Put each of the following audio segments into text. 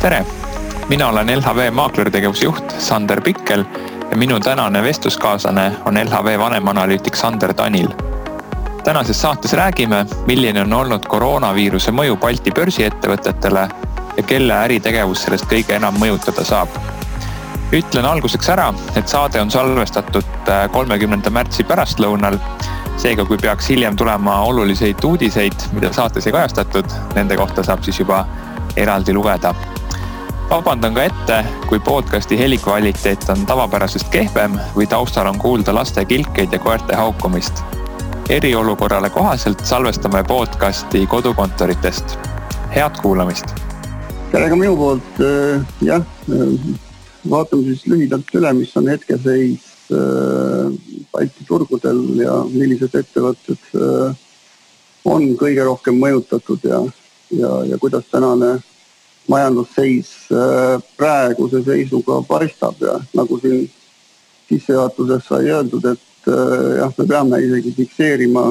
tere, mina olen LHV maakleritegevuse juht Sander Pikkel ja minu tänane vestluskaaslane on LHV vanemanalüütik Sander Tanil. tänases saates räägime, milline on olnud koroonaviiruse mõju Balti börsiettevõtetele ja kelle äritegevus sellest kõige enam mõjutada saab. ütlen alguseks ära, et saade on salvestatud äh, kolmekümnenda märtsi pärastlõunal. Seega, kui peaks hiljem tulema oluliseid uudiseid, mida saates ei kajastatud, nende kohta saab siis juba eraldi lugeda vabandan ka ette, kui podcast'i helikvaliteet on tavapärasest kehvem või taustal on kuulda laste kilkeid ja koerte haukumist. eriolukorrale kohaselt salvestame podcast'i kodukontoritest. head kuulamist. tere ka minu poolt, äh, jah, äh, vaatame siis lühidalt üle, mis on hetkeseis Balti turgudel ja millised ettevõtted on kõige rohkem mõjutatud ja, ja, ja kuidas tänane majandusseis äh, praeguse seisuga paistab ja nagu siin sissejuhatuses sai öeldud, et äh, jah, me peame isegi fikseerima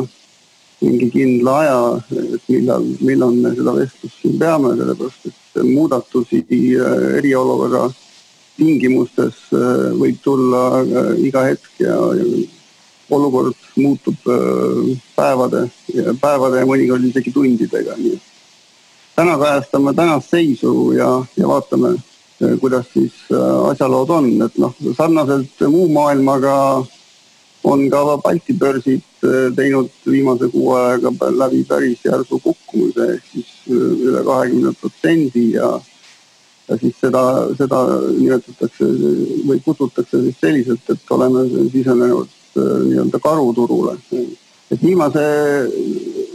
mingi kindla aja, et millal, millal me seda vestlust siin peame, sellepärast et muudatusi äh, eriolukorra tingimustes võib tulla iga hetk ja, ja olukord muutub päevade, päevade ja mõnikord isegi tundidega, nii et täna kajastame tänast seisu ja, ja vaatame, kuidas siis asjalood on, et noh, sarnaselt muu maailmaga on ka Balti börsid teinud viimase kuu ajaga läbi päris järsu kukkumise ehk siis üle kahekümne protsendi ja ja siis seda, seda nimetatakse või kutsutakse siis selliselt, et oleme sisenenud nii-öelda karuturule. et viimase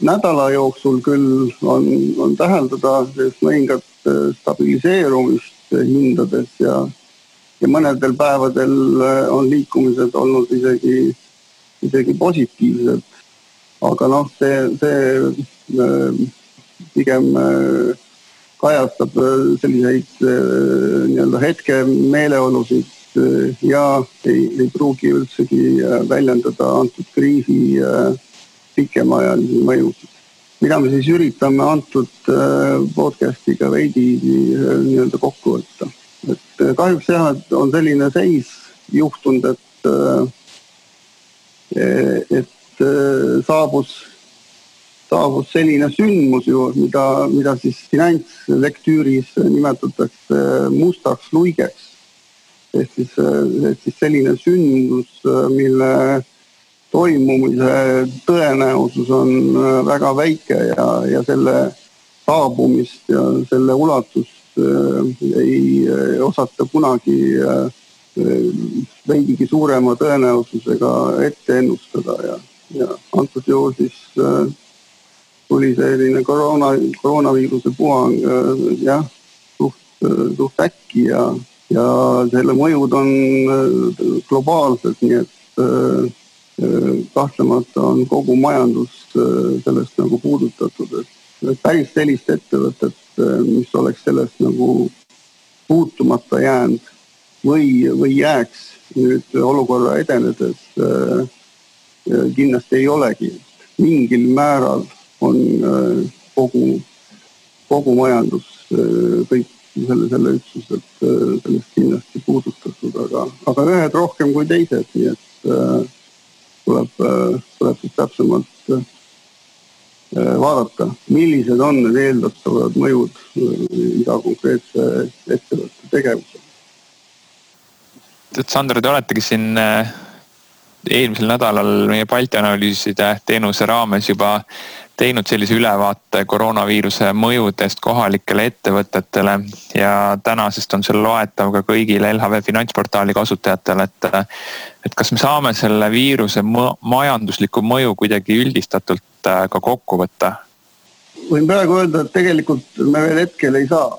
nädala jooksul küll on, on täheldada mõningat äh, stabiliseerumist hindades ja, ja mõnedel päevadel äh, on liikumised olnud isegi, isegi positiivsed. aga noh, see, see äh, pigem kajastab selliseid nii-öelda hetke meeleolusid ja ei, ei pruugi üldsegi väljendada antud kriisi äh, pikemaajalisi mõjusid. mida me siis üritame antud äh, podcast'iga veidi äh, nii-öelda kokku võtta. et äh, kahjuks jah, et on selline seis juhtunud, et, et saabus, saabus selline sündmus ju, mida, mida siis finantslektüüris nimetatakse mustaks luigeks. ehk siis, ehk siis selline sündmus, mille toimumise tõenäosus on äh, väga väike ja, ja selle saabumist ja selle ulatust äh, ei, osata kunagi äh, veidigi suurema tõenäosusega ette ennustada ja, ja antud juhul siis äh, tuli selline koroona, koroonaviiruse puhang äh, jah, suht, suht äkki ja, ja selle mõjud on globaalsed, nii et äh, kahtlemata on kogu majandust äh, sellest nagu puudutatud, et päris sellist ettevõtet, äh, mis oleks sellest nagu puutumata jäänud või, või jääks nüüd olukorra edenedes äh, kindlasti ei olegi. mingil määral on kogu, kogu majandus, kõik selle, selle üksuselt sellest kindlasti puudutatud, aga, aga ühed rohkem kui teised, nii et äh, tuleb, äh, tuleb siis täpsemalt äh, vaadata, millised on need eeldatavad mõjud äh, iga konkreetse ettevõtte tegevusele. tead, Sander, te oletegi siin eelmisel nädalal meie Balti analüüside teenuse raames juba teinud sellise ülevaate koroonaviiruse mõjudest kohalikele ettevõtetele ja tänasest on see loetav ka kõigile LHV finantsportaali kasutajatele, et. et kas me saame selle viiruse majanduslikku mõju kuidagi üldistatult äh, ka kokku võtta? võin praegu öelda, et tegelikult me veel hetkel ei saa.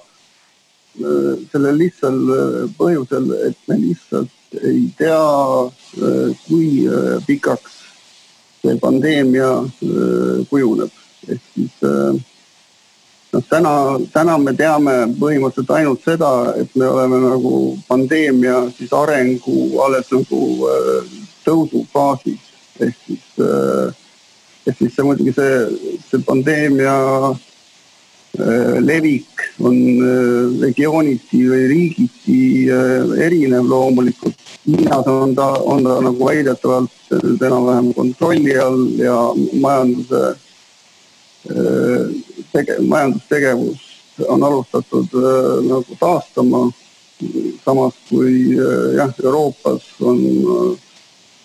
Äh, sellel lihtsal äh, põhjusel, et me lihtsalt ei tea, kui pikaks see pandeemia äh, kujuneb. ehk siis äh, noh, täna, täna me teame põhimõtteliselt ainult seda, et me oleme nagu pandeemia siis arengu alles nagu äh, tõusufaasis ehk siis et siis see muidugi see, see pandeemia levik on regiooniti või riigiti erinev loomulikult. Hiinas on ta, on ta nagu väidetavalt enam-vähem kontrolli all ja majanduse tege-, majandustegevus on alustatud nagu taastama. samas kui jah, Euroopas on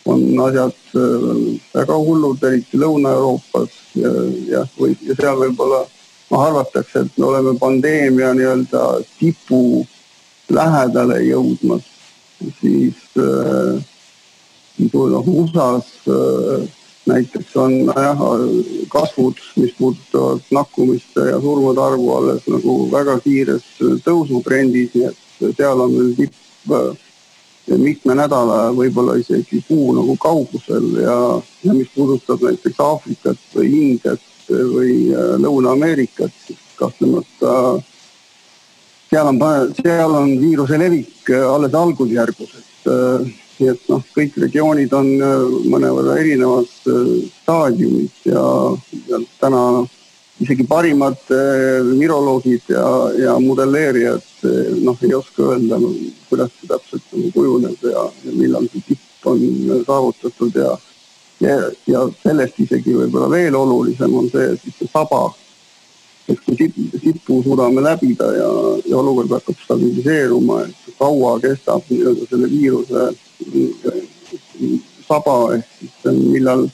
on asjad väga hullud, eriti Lõuna-Euroopas ja, ja, või ja seal võib-olla noh, arvatakse, et me oleme pandeemia nii-öelda tipu lähedale jõudmas, siis äh, noh, USA-s äh, näiteks on jah, kasvud, mis puudutavad nakkumiste ja surmade arvu alles nagu väga kiires tõusutrendis, nii et seal on veel tipp mitme nädala, võib-olla isegi kuu nagu kaugusel ja, ja mis puudutab näiteks Aafrikat või Indiat või äh, Lõuna-Ameerikat, siis kahtlemata seal on, seal on viiruse levik äh, alles algusjärgus, et äh, nii et noh, kõik regioonid on mõnevõrra erinevas staadiumis ja, ja täna noh, isegi parimad viroloogid ja, ja modelleerijad noh, ei oska öelda, kuidas see täpselt kujuneb ja, ja millal see tipp on saavutatud ja ja, ja sellest isegi võib-olla veel olulisem on see, et see saba, kui tipp, tippu suudame läbida ja, ja olukord hakkab stabiliseeruma, et kaua kestab nii-öelda selle viiruse saba ehk siis millal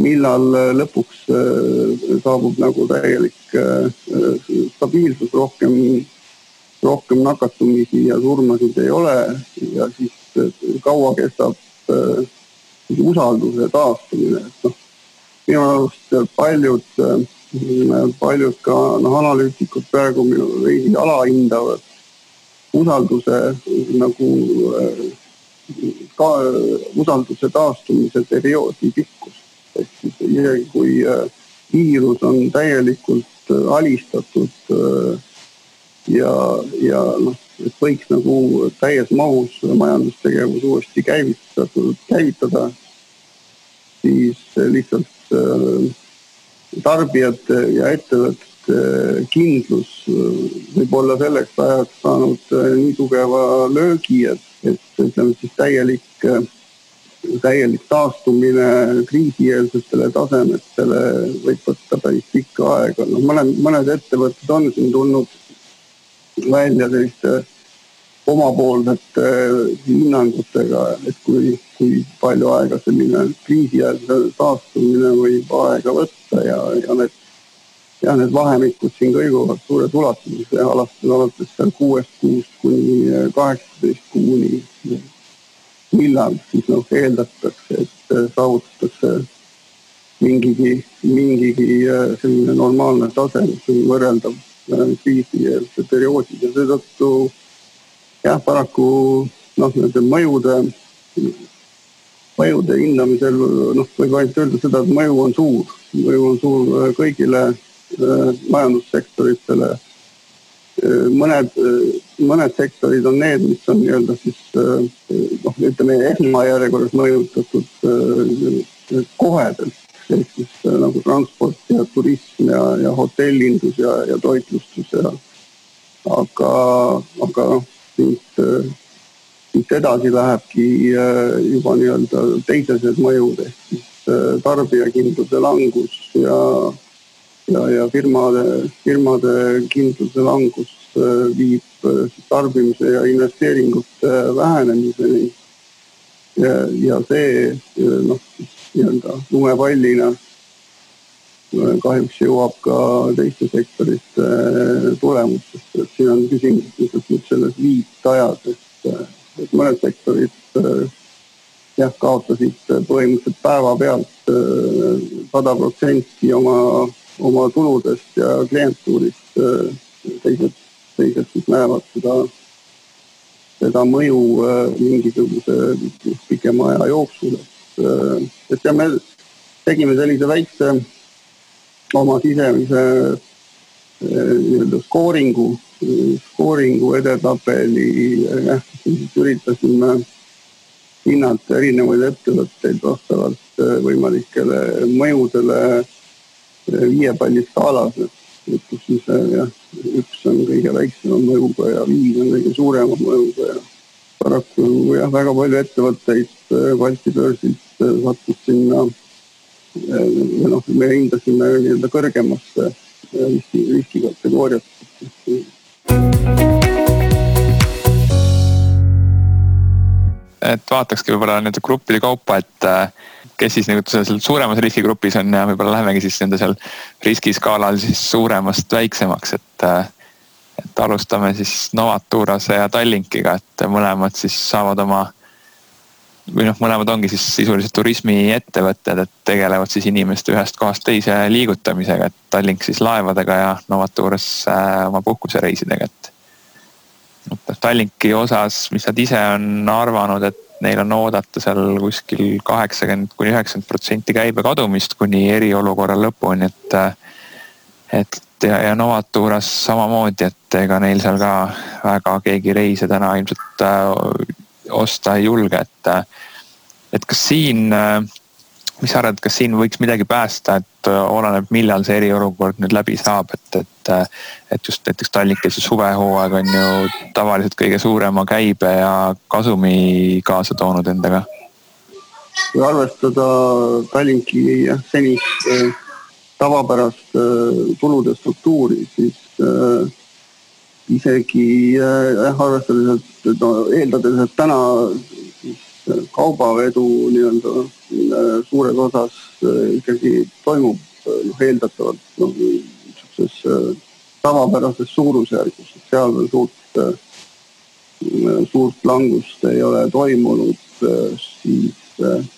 millal äh, lõpuks äh, saabub nagu täielik äh, stabiilsus, rohkem, rohkem nakatumisi ja surmasid ei ole ja siis kaua kestab usalduse taastumine, et noh, minu arust paljud, paljud ka noh, analüütikud praegu minu veidi alahindavad usalduse nagu ka usalduse taastumise perioodi pikkust ehk siis isegi kui äh, viirus on täielikult äh, alistatud äh, ja, ja noh, et võiks nagu täies mahus majandustegevus uuesti käivitatud, käivitada, siis lihtsalt tarbijate ja ettevõtete kindlus võib olla selleks ajaks saanud nii tugeva löögi, et, et ütleme siis täielik täielik taastumine kriisieelsetele tasemetele võib võtta päris pikka aega, noh mõned, mõned ettevõtted on siin tulnud välja selliste omapoolsete hinnangutega, et kui, kui palju aega selline kriisieelse taastumine võib aega võtta ja, ja need ja need vahemikud siin kõiguvad suures ulatuses ja alates, alates seal kuuest kuust kuni kaheksateist kuuni. Millal siis noh eeldatakse, et äh, saavutatakse mingigi, mingigi äh, selline normaalne tase, mis on võrreldav äh, kriisieelse perioodiga, seetõttu jah, paraku noh, nende mõjude, mõjude hindamisel noh, võib ainult öelda seda, et mõju on suur, mõju on suur kõigile majandussektoritele. Mõned, mõned sektorid on need, mis on nii-öelda siis noh, ütleme esmajärjekorras mõjutatud äh, kohedelt ehk siis äh, nagu transport ja turism ja, ja hotellindus ja, ja toitlustus ja aga, aga noh, siit, äh, siit edasi lähebki juba nii-öelda teisesed mõjud ehk siis tarbijakindluse langus ja ja, ja firmade, firmade kindluse langus äh, viib äh, tarbimise ja investeeringute vähenemiseni. ja, ja see äh, noh, nii-öelda lumepallina kahjuks jõuab ka teiste sektorite tulemustesse, et siin on küsimus lihtsalt nüüd selles viitajas, et, et mõned sektorid jah, kaotasid põhimõtteliselt päevapealt sada protsenti oma oma tuludest ja klientuurist. Teised, teised siis näevad seda, seda mõju mingisuguse pikema aja jooksul, et, et ja me tegime sellise väikse oma sisemise nii-öelda skooringu, skooringu edetabeli, jah, üritasime hinnata erinevaid ettevõtteid vastavalt võimalikele mõjudele viie palli skaalas, et kus siis jah, üks on kõige väiksema mõjuga ja viis on kõige suurema mõjuga ja paraku jah, väga palju ettevõtteid Balti börsilt sattus sinna noh, me hindasime nii-öelda kõrgemasse riski, riskikategooriasse et vaatakski võib-olla nende gruppide kaupa, et äh, kes siis nagu seal suuremas riskigrupis on ja võib-olla lähemegi siis nende seal riskiskaalal siis suuremast väiksemaks, et. Äh, et alustame siis Novaturase ja Tallinkiga, et mõlemad siis saavad oma. Või noh, mõlemad ongi siis sisuliselt turismiettevõtted, et tegelevad siis inimeste ühest kohast teise liigutamisega, et Tallink siis laevadega ja Novaturas äh, oma puhkusereisidega, et et Tallinki osas, mis nad ise on arvanud, et neil on oodata seal kuskil kaheksakümmend kuni üheksakümmend protsenti käibe kadumist kuni eriolukorra lõpuni, et. et ja, ja Novaturas samamoodi, et ega neil seal ka väga keegi reise täna ilmselt äh, osta ei julge, et. et kas siin äh, mis sa arvad, kas siin võiks midagi päästa, et äh, oleneb, millal see eriolukord nüüd läbi saab, et, et. Äh, et just näiteks Tallinkil see suvehooaeg on ju tavaliselt kõige suurema käibe ja kasumi kaasa toonud endaga. kui arvestada Tallinki jah, senist äh, tavapärast äh, tulude struktuuri, siis äh, isegi jah äh,, arvestades, et no eeldades, et täna kaubavedu nii-öelda äh, suures osas äh, ikkagi toimub noh, eeldatavalt noh, niisuguses tavapärases suurusjärgus, et seal veel suurt, suurt langust ei ole toimunud, siis, siis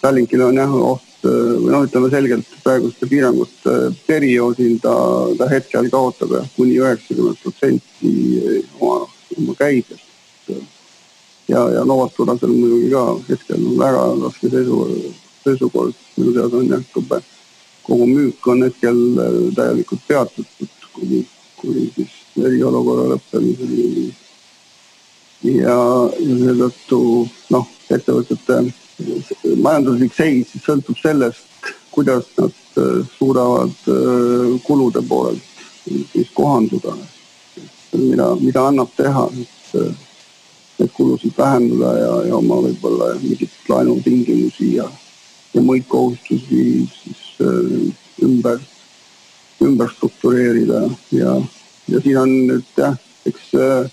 Tallinkil on jah oht või noh, ütleme selgelt praeguste piirangute perioodil ta, ta hetkel kaotab jah kuni üheksakümmend protsenti oma, oma käibest ja, ja Novaturasel muidugi ka hetkel on väga raske seisu, seisukord minu teada on jah, kogu müük on hetkel äh, täielikult peatatud kuni, kuni siis eriolukorra lõppemiseni. ja, ja seetõttu noh, ettevõtete majanduslik seis sõltub sellest, kuidas nad äh, suudavad äh, kulude poolelt siis kohanduda. mida, mida annab teha, et neid kulusid vähendada ja, ja oma võib-olla mingeid laenutingimusi ja, ja muid kohustusi siis äh, ümber, ümber struktureerida ja, ja siin on nüüd jah, eks äh,,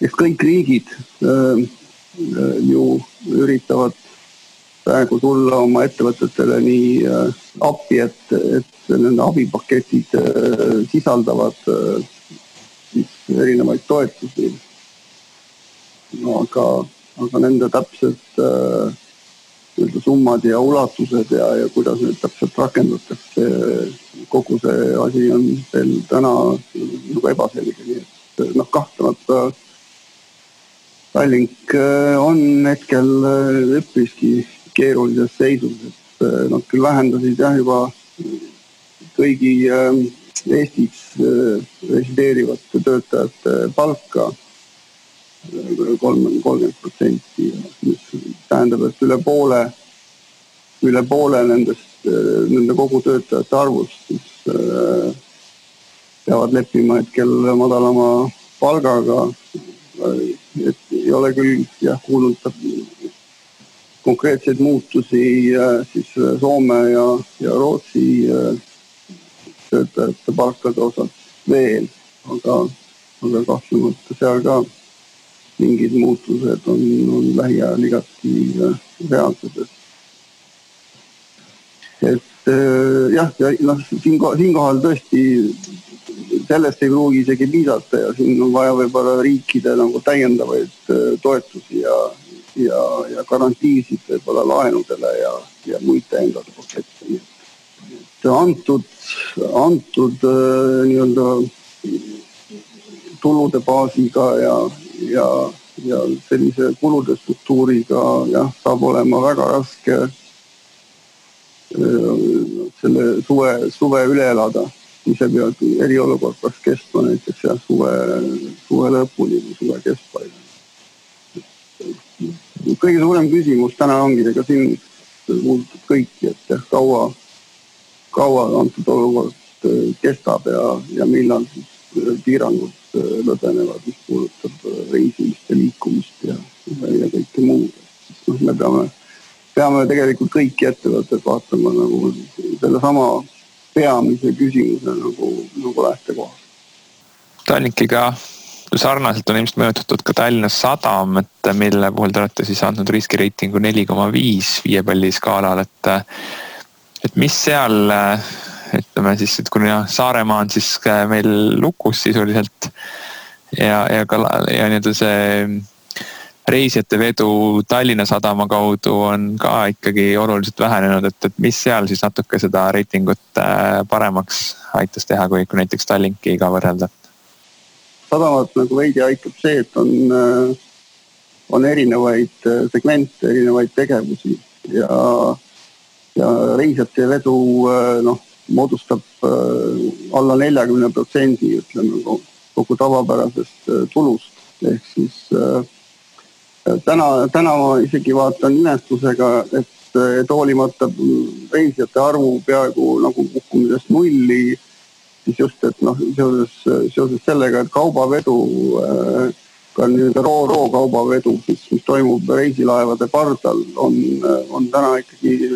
eks kõik riigid äh, äh, ju üritavad praegu tulla oma ettevõtetele nii äh, appi, et, et nende abipaketid äh, sisaldavad äh, siis erinevaid toetusi. Aga, aga nende täpsed äh, nii-öelda summad ja ulatused ja, ja kuidas need täpselt rakendatakse, kogu see asi on veel täna nagu ebaselge, nii et noh, kahtlemata Tallink äh, on hetkel äh, üpriski keerulises seisus, et äh, nad küll vähendasid jah juba kõigi Eestis resideerivate töötajate palka kolmkümmend, kolmkümmend protsenti, mis tähendab, et üle poole, üle poole nendest, nende kogu töötajate arvust siis peavad leppima hetkel madalama palgaga. Et ei ole küll jah kuulnud konkreetseid muutusi äh, siis Soome ja, ja Rootsi äh, töötajate palkade osas veel, aga, aga kahtlemata seal ka mingid muutused on, on lähiajal igati äh, reaalsed. et äh, jah, ja noh, siinkohal, siinkohal tõesti sellest ei pruugi isegi piisata ja siin on vaja võib-olla riikide nagu täiendavaid äh, toetusi ja, ja, ja garantiisid võib-olla laenudele ja, ja muid täiendavaid pakette. et antud, antud nii-öelda tulude baasiga ja, ja, ja sellise kulude struktuuriga jah, saab olema väga raske selle suve, suve üle elada. isegi eriolukord peaks kestma näiteks jah, suve, suve lõpuni või suve keskpaigani. kõige suurem küsimus täna ongi, ega siin puudutab kõiki, et jah, kaua, kaua antud olukord äh, kestab ja, ja millal siis äh, piirangud äh, lõdvenevad, mis puudutab reisimist ja liikumist ja, ja kõike muud. noh, me peame, peame tegelikult kõiki ettevõtteid vaatama nagu sellesama peamise küsimuse nagu, nagu lähtekohas. Tallinkiga sarnaselt on ilmselt mõjutatud ka Tallinna Sadam, et mille puhul te olete siis andnud riskireitingu neli koma viis viie palli skaalal, et. et mis seal ütleme siis, et kuna Saaremaa on siis meil lukus sisuliselt. ja, ja ka ja nii-öelda see reisijate vedu Tallinna Sadama kaudu on ka ikkagi oluliselt vähenenud, et, et mis seal siis natuke seda reitingut äh, paremaks aitas teha, kui, kui näiteks Tallinkiga võrrelda? Sadamat nagu veidi aitab see, et on, äh, on erinevaid äh, segmente, erinevaid tegevusi ja, ja reisijate vedu äh, noh, moodustab alla neljakümne protsendi, ütleme kogu tavapärasest tulust. Ehk siis täna, täna ma isegi vaatan imestusega, et, et hoolimata reisijate arvu peaaegu nagu kukkumisest nulli siis just, et noh, seoses, seoses sellega, et kaubavedu äh, ka nii-öelda roo, rookaubavedu siis, mis toimub reisilaevade pardal, on, on täna ikkagi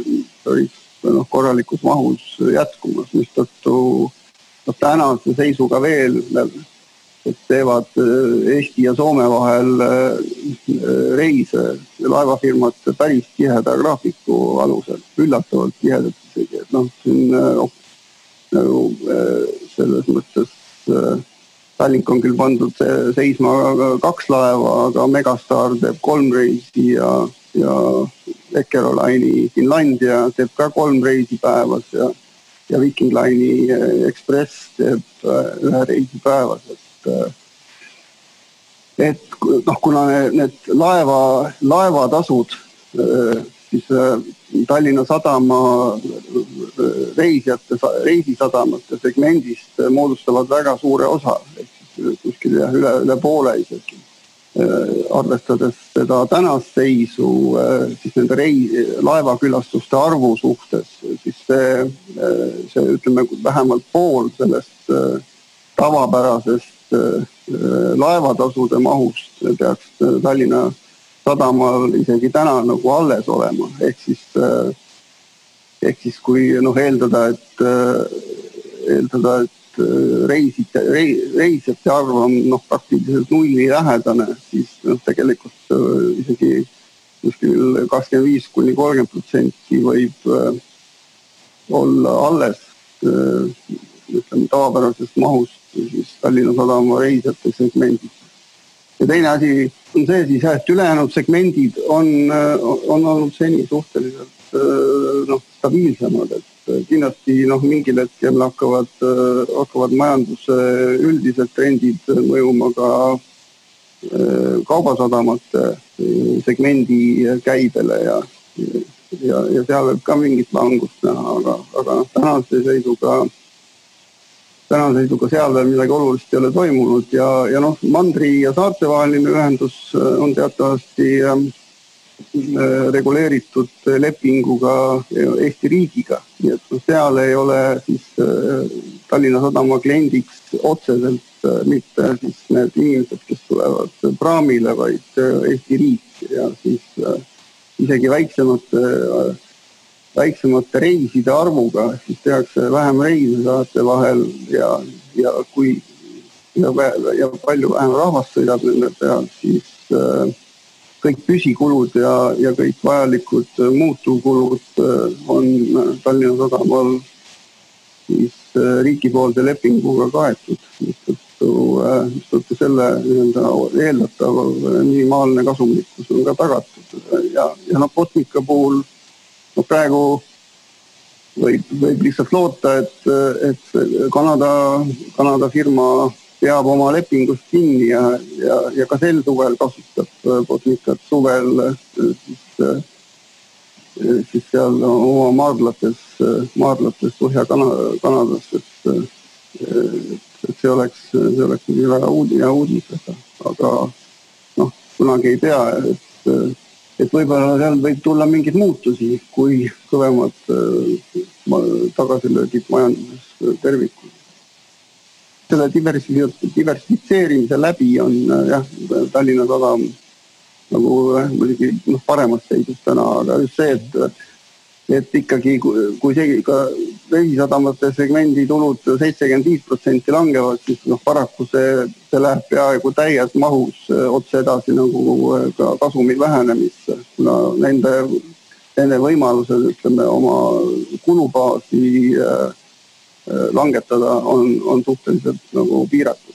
päris noh, korralikus mahus jätkumas, mistõttu noh, tänase seisuga veel teevad äh, Eesti ja Soome vahel äh, reise laevafirmad päris tiheda graafiku alusel, üllatavalt tihedalt isegi, et noh, siin nagu äh, selles mõttes Tallink on küll pandud seisma kaks laeva, aga Megastar teeb kolm reisi ja, ja Eckeroline'i Finlandia teeb ka kolm reisi päevas ja, ja Viking Line'i Ekspress teeb ühe reisi päevas, et et noh, kuna need laeva, laevatasud siis Tallinna Sadama reisijate, reisisadamate segmendist moodustavad väga suure osa, ehk siis kuskil jah, üle, üle poole isegi. arvestades seda tänast seisu, siis nende rei-, laevakülastuste arvu suhtes, siis see, see ütleme vähemalt pool sellest tavapärasest laevatasude mahust peaks Tallinna sadamal isegi täna nagu alles olema, ehk siis äh, ehk siis kui noh, eeldada, et äh, eeldada, et äh, reisite rei,, reisijate arv on noh, praktiliselt nullilähedane, siis noh, tegelikult isegi kuskil kakskümmend viis kuni kolmkümmend protsenti võib olla alles ütleme tavapärasest mahust siis Tallinna Sadama reisijate segmendis. ja teine asi on see siis jah, et ülejäänud segmendid on, on olnud seni suhteliselt noh, stabiilsemad, et kindlasti noh, mingil hetkel hakkavad, hakkavad majanduse üldised trendid mõjuma ka kaubasadamate segmendi käibele ja, ja, ja seal võib ka mingit langust näha, aga, aga noh, tänase seisuga tänase seisuga seal veel midagi olulist ei ole toimunud ja, ja noh, mandri ja saarte vaheline ühendus äh, on teatavasti ähm, äh, reguleeritud lepinguga Eesti riigiga, nii et noh, seal ei ole siis äh, Tallinna Sadama kliendiks otseselt äh, mitte siis need inimesed, kes tulevad praamile, vaid äh, Eesti riik ja siis äh, isegi väiksemate väiksemate reiside arvuga, siis tehakse vähem reise saarte vahel ja, ja kui ja, ja palju vähem rahvast sõidab nende peal, siis äh, kõik püsikulud ja, ja kõik vajalikud äh, muutuvkulud äh, on äh, Tallinna Sadamal siis äh, riikipoolse lepinguga kaetud, mistõttu äh,, mistõttu selle nii-öelda eeldatav minimaalne kasumlikkus on ka tagatud. Ja, ja noh, Botnica puhul no praegu võib, võib lihtsalt loota, et, et Kanada, Kanada firma peab oma lepingust kinni ja, ja, ja ka sel suvel kasutab Botnicat suvel siis, siis seal oma maardlates, maardlates Põhja-Kanadas, et, et see oleks, see oleks muidugi väga uudis, hea uudis, aga noh, kunagi ei tea, et et võib-olla seal võib tulla mingeid muutusi, kui kõvemad tagasilöögid majanduses tervikuna. selle diversifitseerimise läbi on jah, Tallinna Sadam nagu muidugi noh, paremas seisus täna, aga just see, et et ikkagi, kui see ka reisisadamate segmendi tulud seitsekümmend viis protsenti langevad, siis noh, paraku see, see läheb peaaegu täies mahus eh, otse edasi nagu eh, ka kasumi vähenemisse, kuna nende, nende võimalused, ütleme oma kulubaasi äh, langetada on, on suhteliselt nagu piiratud.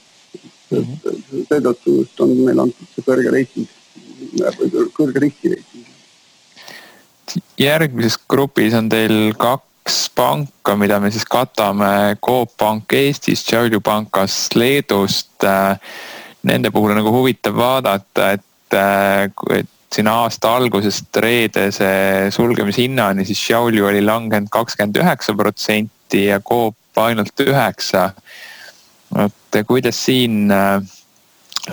seetõttu just on meil antud see kõrge reiting või kõrge riskireiting järgmises grupis on teil kaks panka, mida me siis katame, Coop Pank Eestist, Šiauliu Pankas Leedust. Nende puhul on nagu huvitav vaadata, et, et siin aasta algusest reedese sulgemishinnani siis Šiauliu oli langenud kakskümmend üheksa protsenti ja Coop ainult üheksa. et kuidas siin äh,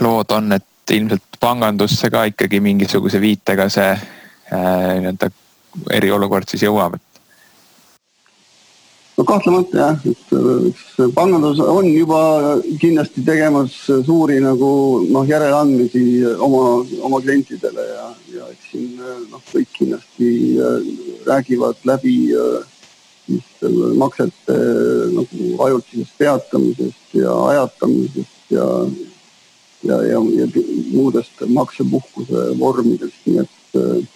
lood on, et ilmselt pangandusse ka ikkagi mingisuguse viitega see äh, nii-öelda eriolukord siis jõuab? no kahtlemata jah, et eks pangandus on juba kindlasti tegemas suuri nagu noh, järeleandmisi oma, oma klientidele ja, ja eks siin noh, kõik kindlasti äh, räägivad läbi siis äh, selle maksete nagu ajutisest peatamisest ja ajatamisest ja ja, ja, ja muudest maksepuhkuse vormidest, nii et, äh,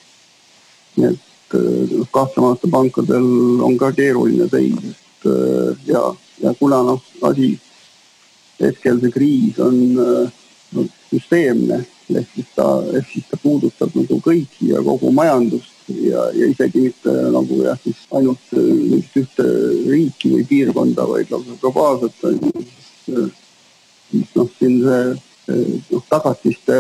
nii et et kahtlemata pankadel on ka keeruline seis, et äh, ja, ja kuna noh, asi hetkel see kriis on no, süsteemne ehk siis ta, ehk siis ta puudutab nagu kõiki ja kogu majandust ja, ja isegi mitte nagu jah, siis ainult mingit ühte riiki või piirkonda, vaid lausa globaalselt on ju, siis noh, siin see noh, tagatiste,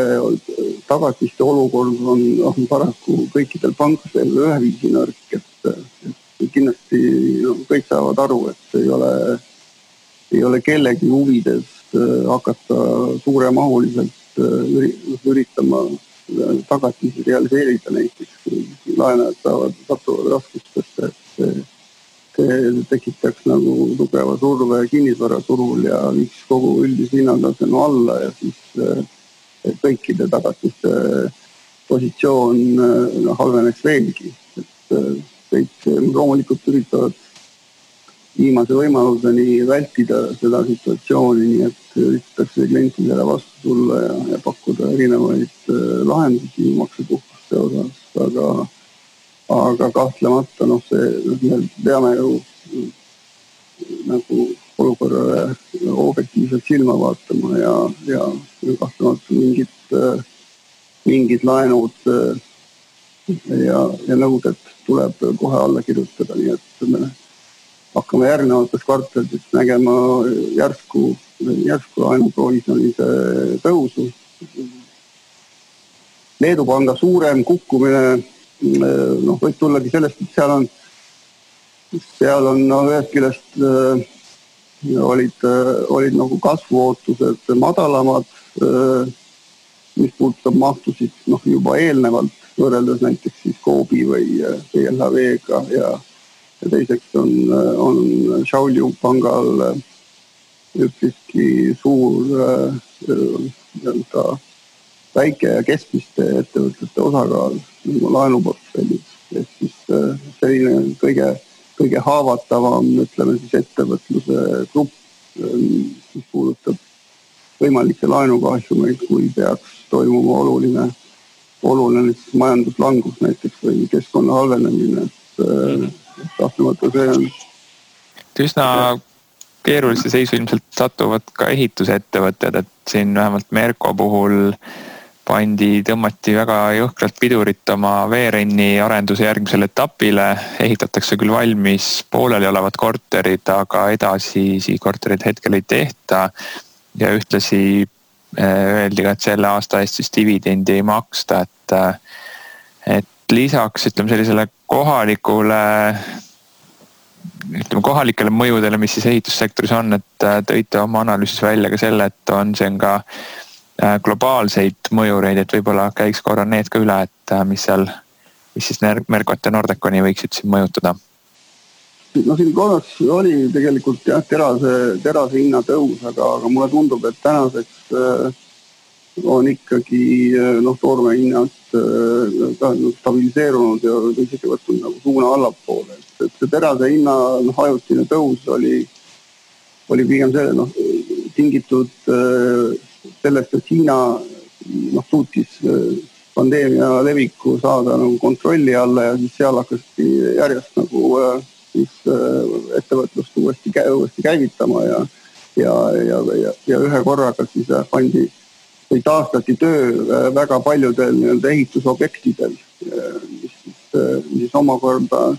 tagatiste olukord on, on paraku kõikidel pankadel üheviisi nõrk, et, et kindlasti no, kõik saavad aru, et ei ole, ei ole kellegi huvides äh, hakata suuremahuliselt äh, üritama tagatisi realiseerida näiteks, kui laenajad saavad, satuvad raskustesse, et see tekitaks nagu tugeva surve kinnisvaraturul ja viiks kogu üldise hinnataseme alla ja siis eh, kõikide tagatiste positsioon no, halveneks veelgi. et eh, kõik loomulikult üritavad viimase võimaluseni vältida seda situatsiooni, nii et üritatakse klientidele vastu tulla ja, ja pakkuda erinevaid lahendusi maksepuhkuste osas, aga aga kahtlemata noh, see, me peame ju nagu olukorrale objektiivselt silma vaatama ja, ja kahtlemata mingid, mingid laenud ja, ja nõuded tuleb kohe alla kirjutada, nii et me hakkame järgnevates kvartalites nägema järsku, järsku laenuprovisjonide tõusu. Leedu panga suurem kukkumine noh, võib tullagi sellest, et seal on, seal on no ühest küljest äh, olid äh,, olid nagu kasvuootused madalamad äh,, mis puudutab mahtusid noh, juba eelnevalt võrreldes näiteks siis Coopi või BLHV-ga äh, ja, ja teiseks on, on Šiauliu pangal üpriski suur nii-öelda väike ja keskmiste ettevõtete osakaal laenuportfellis, ehk siis selline kõige, kõige haavatavam, ütleme siis ettevõtluse grupp, äh, mis puudutab võimalikke laenukahjumeid, kui peaks toimuma oluline, oluline siis majanduslangus näiteks või keskkonna halvenemine, et äh, kahtlemata see on. üsna keerulisse seisu ilmselt satuvad ka ehitusettevõtted, et siin vähemalt Merko puhul äh, pandi, tõmmati väga jõhkralt pidurit oma veerenni arenduse järgmisele etapile. ehitatakse küll valmis pooleliolevad korterid, aga edasisi korterid hetkel ei tehta. ja ühtlasi eh, öeldi ka, et selle aasta eest siis dividendi ei maksta, et, eh, et lisaks ütleme sellisele kohalikule ütleme kohalikele mõjudele, mis siis ehitussektoris on, et eh, tõite oma analüüsis välja ka selle, et on, see on ka globaalseid mõjureid, et võib-olla käiks korra need ka üle, et mis seal, mis siis Mercot ja Nordeconi võiksid siin mõjutada. No siin korraks oli tegelikult jah, terase, terase hinna tõus, aga, aga mulle tundub, et tänaseks äh, on ikkagi äh, noh, toorme hinnad äh, ka äh, stabiliseerunud ja isegi võtnud nagu suuna allapoole, et, et see terase hinna noh, ajutine tõus oli, oli pigem see noh, tingitud äh, sellest, et Hiina noh, suutis äh, pandeemia leviku saada nagu kontrolli alla ja siis seal hakati järjest nagu äh, siis äh, ettevõtlust uuesti, uuesti käivitama ja, ja, ja, ja, ja ühe korraga siis äh, pandi või taastati töö äh, väga paljudel nii-öelda ehitusobjektidel, mis siis, mis omakorda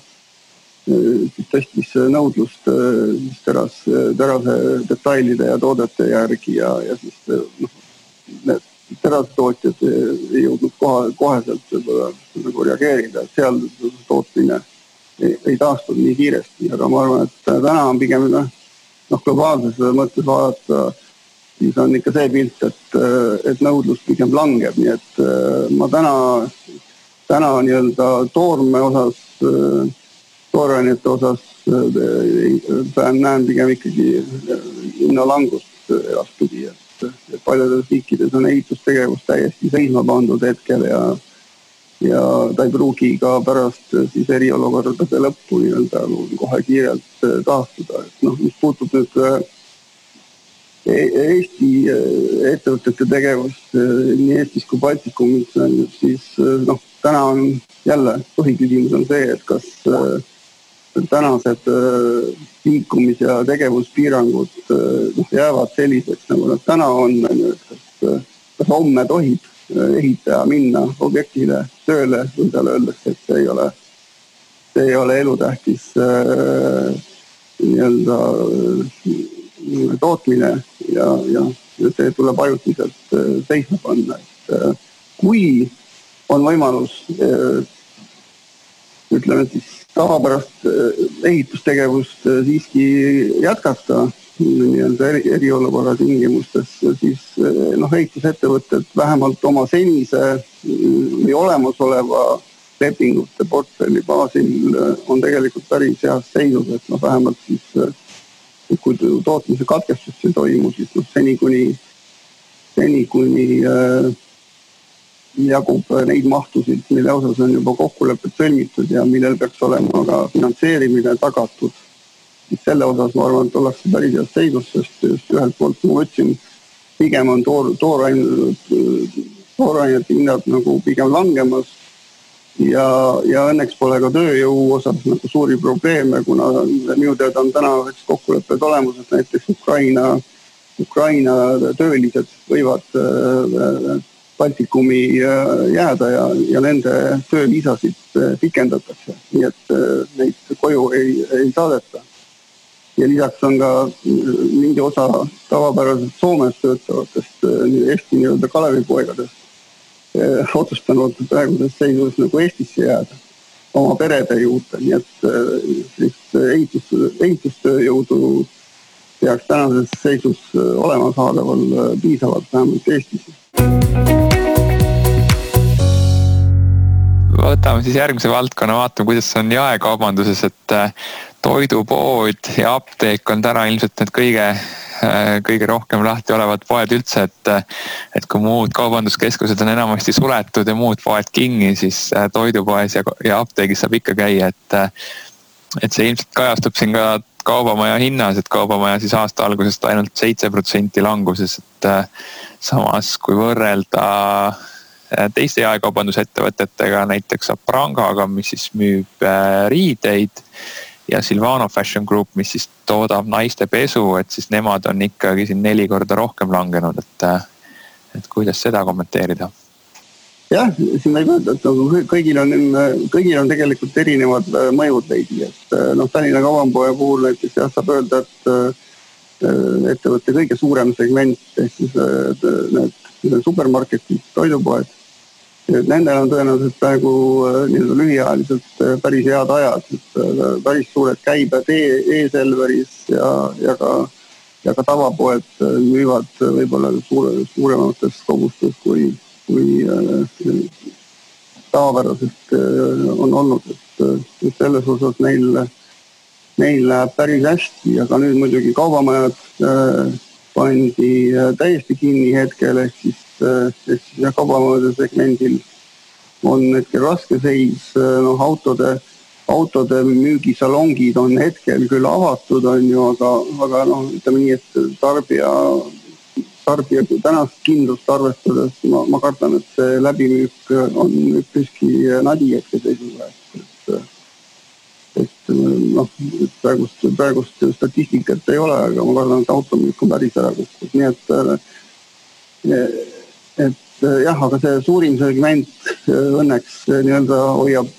siis tõstis nõudlust siis teras, terase detailide ja toodete järgi ja, ja siis noh, need terasetootjad ei jõudnud kohe, koheselt võib-olla nagu reageerida, et seal tootmine ei, ei taastunud nii kiiresti, aga ma arvan, et täna on pigem noh, noh globaalses mõttes vaadata, siis on ikka see pilt, et, et nõudlus pigem langeb, nii et ma täna, täna nii-öelda toorme osas, toorainete osas näen pigem ikkagi hinnalangust edaspidi, et, et paljudes riikides on ehitustegevus täiesti seisma pandud hetkel ja ja ta ei pruugi ka pärast siis eriolukordade lõppu nii-öelda kohe kiirelt taastuda, et noh, mis puutub nüüd e-, Eesti ettevõtete tegevust nii Eestis kui Baltikumis, siis noh, täna on jälle põhiküsimus on see, et kas tänased liikumis- ja tegevuspiirangud noh, jäävad selliseks, nagu nad täna on, on ju, et kas, kas homme tohib ehitaja minna objektile tööle, kui talle öeldakse, et see ei ole, see ei ole elutähtis äh, nii-öelda äh, tootmine ja, ja see tuleb ajutiselt äh, seisma panna, et äh, kui on võimalus äh, ütleme siis tavapärast äh, ehitustegevust äh, siiski jätkata nii-öelda eri, eriolukorra tingimustes, siis eh, noh, ehitusettevõtted vähemalt oma senise mm, või olemasoleva lepingute portfelli baasil on tegelikult päris heas seisus, et noh, vähemalt siis kui tootmise katkestust ei toimu, siis noh, seni kuni, seni kuni äh, jagub neid mahtusid, mille osas on juba kokkulepped sõlmitud ja millel peaks olema ka finantseerimine tagatud siis selle osas ma arvan, et ollakse päris heas seisus, sest just ühelt poolt ma võtsin, pigem on toor, toorained, toorainete hinnad nagu pigem langemas. ja, ja õnneks pole ka tööjõu osas nagu suuri probleeme, kuna minu teada on tänaseks kokkulepped olemas, et näiteks Ukraina, Ukraina töölised võivad äh, Baltikumi äh, jääda ja, ja nende tööviisasid äh, pikendatakse, nii et neid koju ei, ei saadeta. Ja lisaks on ka mingi osa tavapäraselt Soomes töötavatest äh, Eesti nii-öelda Kalevipoegadest otsustanud praeguses seisus nagu Eestisse jääda oma perede juurde, nii et äh, sellist ehitus, ehitustööjõudu peaks tänases seisus olema saadaval piisavalt, vähemalt Eestis. Võtame siis järgmise valdkonna, vaatame, kuidas on jaekaubanduses, et toidupood ja apteek on täna ilmselt need kõige, äh, kõige rohkem lahti olevad poed üldse, et. et kui muud kaubanduskeskused on enamasti suletud ja muud poed kinni, siis äh, toidupoes ja, ja apteegis saab ikka käia, et. et see ilmselt kajastub siin ka kaubamaja hinnas, et kaubamaja siis aasta algusest ainult seitse protsenti languses, et äh, samas kui võrrelda teiste jaekaubandusettevõtetega, näiteks Aprangaga, mis siis müüb riideid ja Silvano Fashion Group, mis siis toodab naiste pesu, et siis nemad on ikkagi siin neli korda rohkem langenud, et, et kuidas seda kommenteerida? jah, siin võib öelda, et nagu kõigil on, kõigil on tegelikult erinevad äh, mõjud veidi, et äh, noh, Tallinna Kaubanpoe puhul näiteks jah, saab öelda, et äh, ettevõtte kõige suurem segment ehk siis need supermarketid, toidupoed Nendel on tõenäoliselt praegu äh, nii-öelda lühiajaliselt äh, päris head ajad, et äh, päris suured käibed e-Selveris ja, ja ka ja ka tavapoed müüvad võib-olla suure, suuremates kogustes kui, kui tavapäraselt on olnud, et selles osas neil, neil läheb päris hästi, aga nüüd muidugi kaubamajad pandi täiesti kinni hetkel, ehk siis, siis jah, kaubamajade segmendil on hetkel raske seis, noh autode autode müügisalongid on hetkel küll avatud, on ju, aga, aga noh, ütleme nii, et tarbija, tarbija tänast kindlust arvestades ma, ma kardan, et see läbimüük on üpriski nadi hetkeseisuga, et, et, et noh, praegust, praegust statistikat ei ole, aga ma kardan, et automüük on päris ära kukkunud, nii et, et Eh, jah, aga see suurim segment eh, õnneks eh, nii-öelda hoiab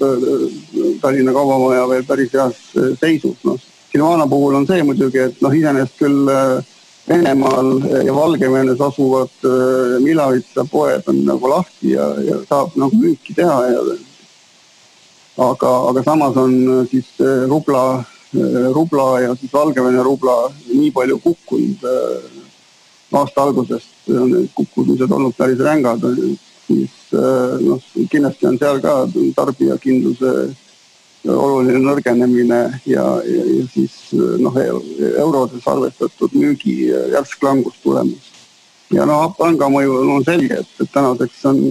Tallinna Kaubamaja veel päris heas seisus, noh. Silvana puhul on see muidugi, et noh, iseenesest küll Venemaal ja Valgevenes asuvad Milavitsa poed on nagu lahti ja, ja saab nagu müüki teha ja aga, aga samas on siis rubla, rubla ja siis Valgevene rubla nii palju kukkunud aasta algusest kukkumised olnud päris rängad, siis eh, noh, kindlasti on seal ka tarbijakindluse oluline nõrgenemine ja, ja, ja siis noh, eurodes arvestatud müügi järsk langus tulemas. ja noh, panga mõju on selge, et, et tänaseks on,